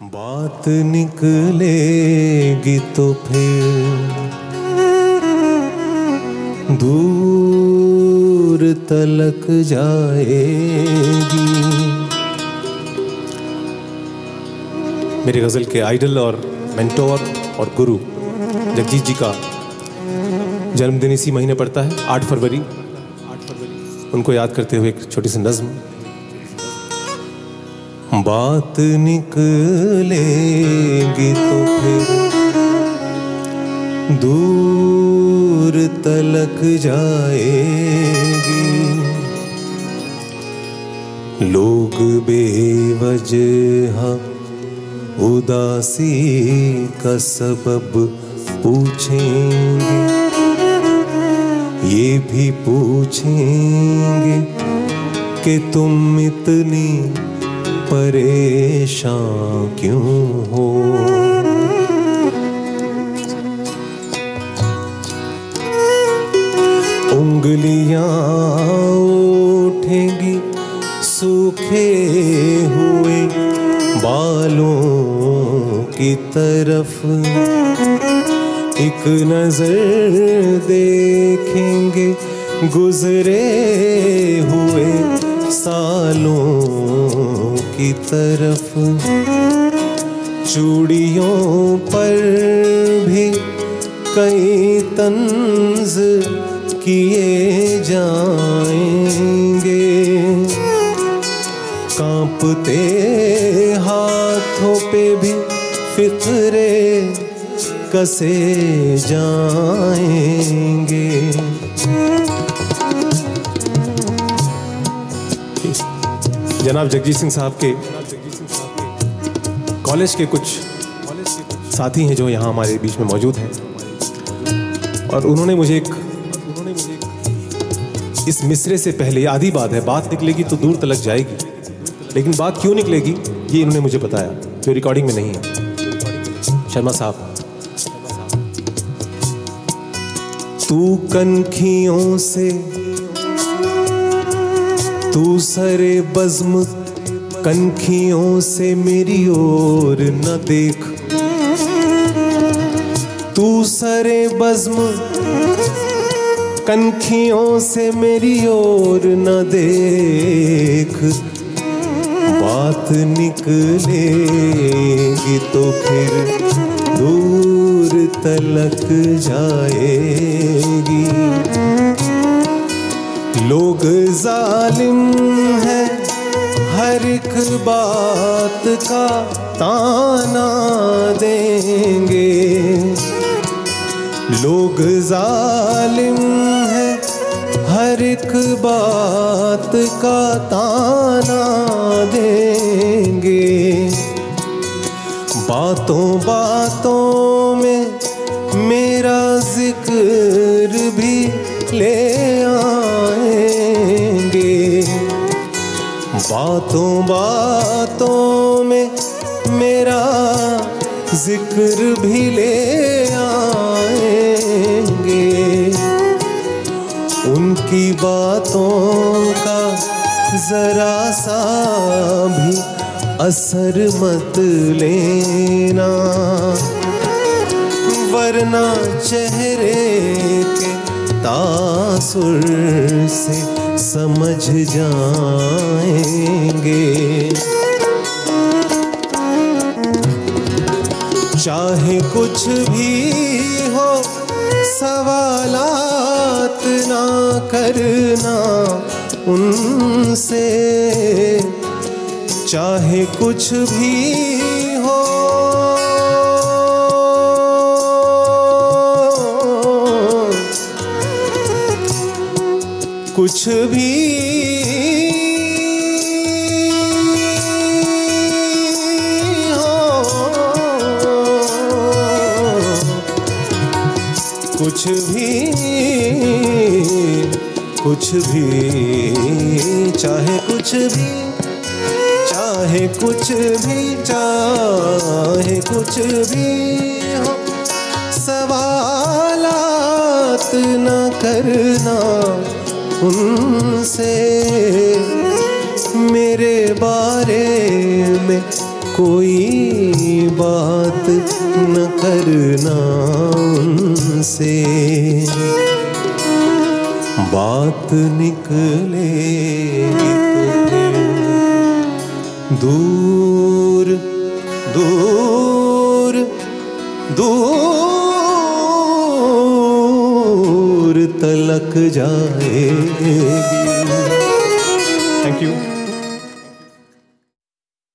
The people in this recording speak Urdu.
بات نکلے گی تو پھر دور تلک جائے گی۔ میرے غزل کے آئیڈل اور مینٹور اور گرو جگجیت جی کا جنم دن اسی مہینے پڑتا ہے، آٹھ فروری۔ ان کو یاد کرتے ہوئے ایک چھوٹی سی نظم بات نکلے گی تو پھر دور تلک جائے گی لوگ بے وجہ اداسی کا سبب پوچھیں گے یہ بھی پوچھیں گے کہ تم اتنی پریشان کیوں ہو؟ انگلیاں اٹھیں گی، سوکھے ہوئے بالوں کی طرف۔ ایک نظر دیکھیں گے گزرے ہوئے سالوں کی طرف چوڑیوں پر بھی کئی طنز کیے جائیں گے۔ کانپتے ہاتھوں پہ بھی فکرے کسے جائیں گے۔ جناب جگجیت سنگھ صاحب کے کالج کے کچھ ساتھی ہیں جو یہاں ہمارے بیچ میں موجود ہیں۔ اور انہوں نے مجھے ایک اس مصرے سے پہلے آدھی بات ہے، بات نکلے گی تو دور تلک جائے گی۔ لیکن بات کیوں نکلے گی، یہ انہوں نے مجھے بتایا، جو ریکارڈنگ میں نہیں ہے۔ شرما صاحب، تو کنکھیوں سے تو سر بزم کنکھیوں سے میری اور نہ دیکھ۔ تو سر بزم کنکھیوں سے میری اور نہ دیکھ۔ بات نکلے گی تو پھر دور تلک جائے گی۔ لوگ ظالم ہے ہر ایک بات کا تانا دیں گے۔ لوگ ظالم ہے ہر ایک بات کا تانا دیں گے۔ باتوں باتوں باتوں باتوں میں میرا ذکر بھی لے آئیں گے۔ ان کی باتوں کا ذرا سا بھی اثر مت لینا۔ ورنہ چہرے کے تاثر سے سمجھ جائیں۔ کرنا ان سے۔ چاہے کچھ بھی ہو۔ کچھ بھی۔ کچھ بھی۔ کچھ بھی، چاہے کچھ بھی، چاہے کچھ بھی، چاہے کچھ بھی ہو۔ سوالات نہ کرنا ان سے۔ میرے بارے میں کوئی بات نہ کرنا ان سے۔ بات نکلے دور دور دور تلک جائے گی۔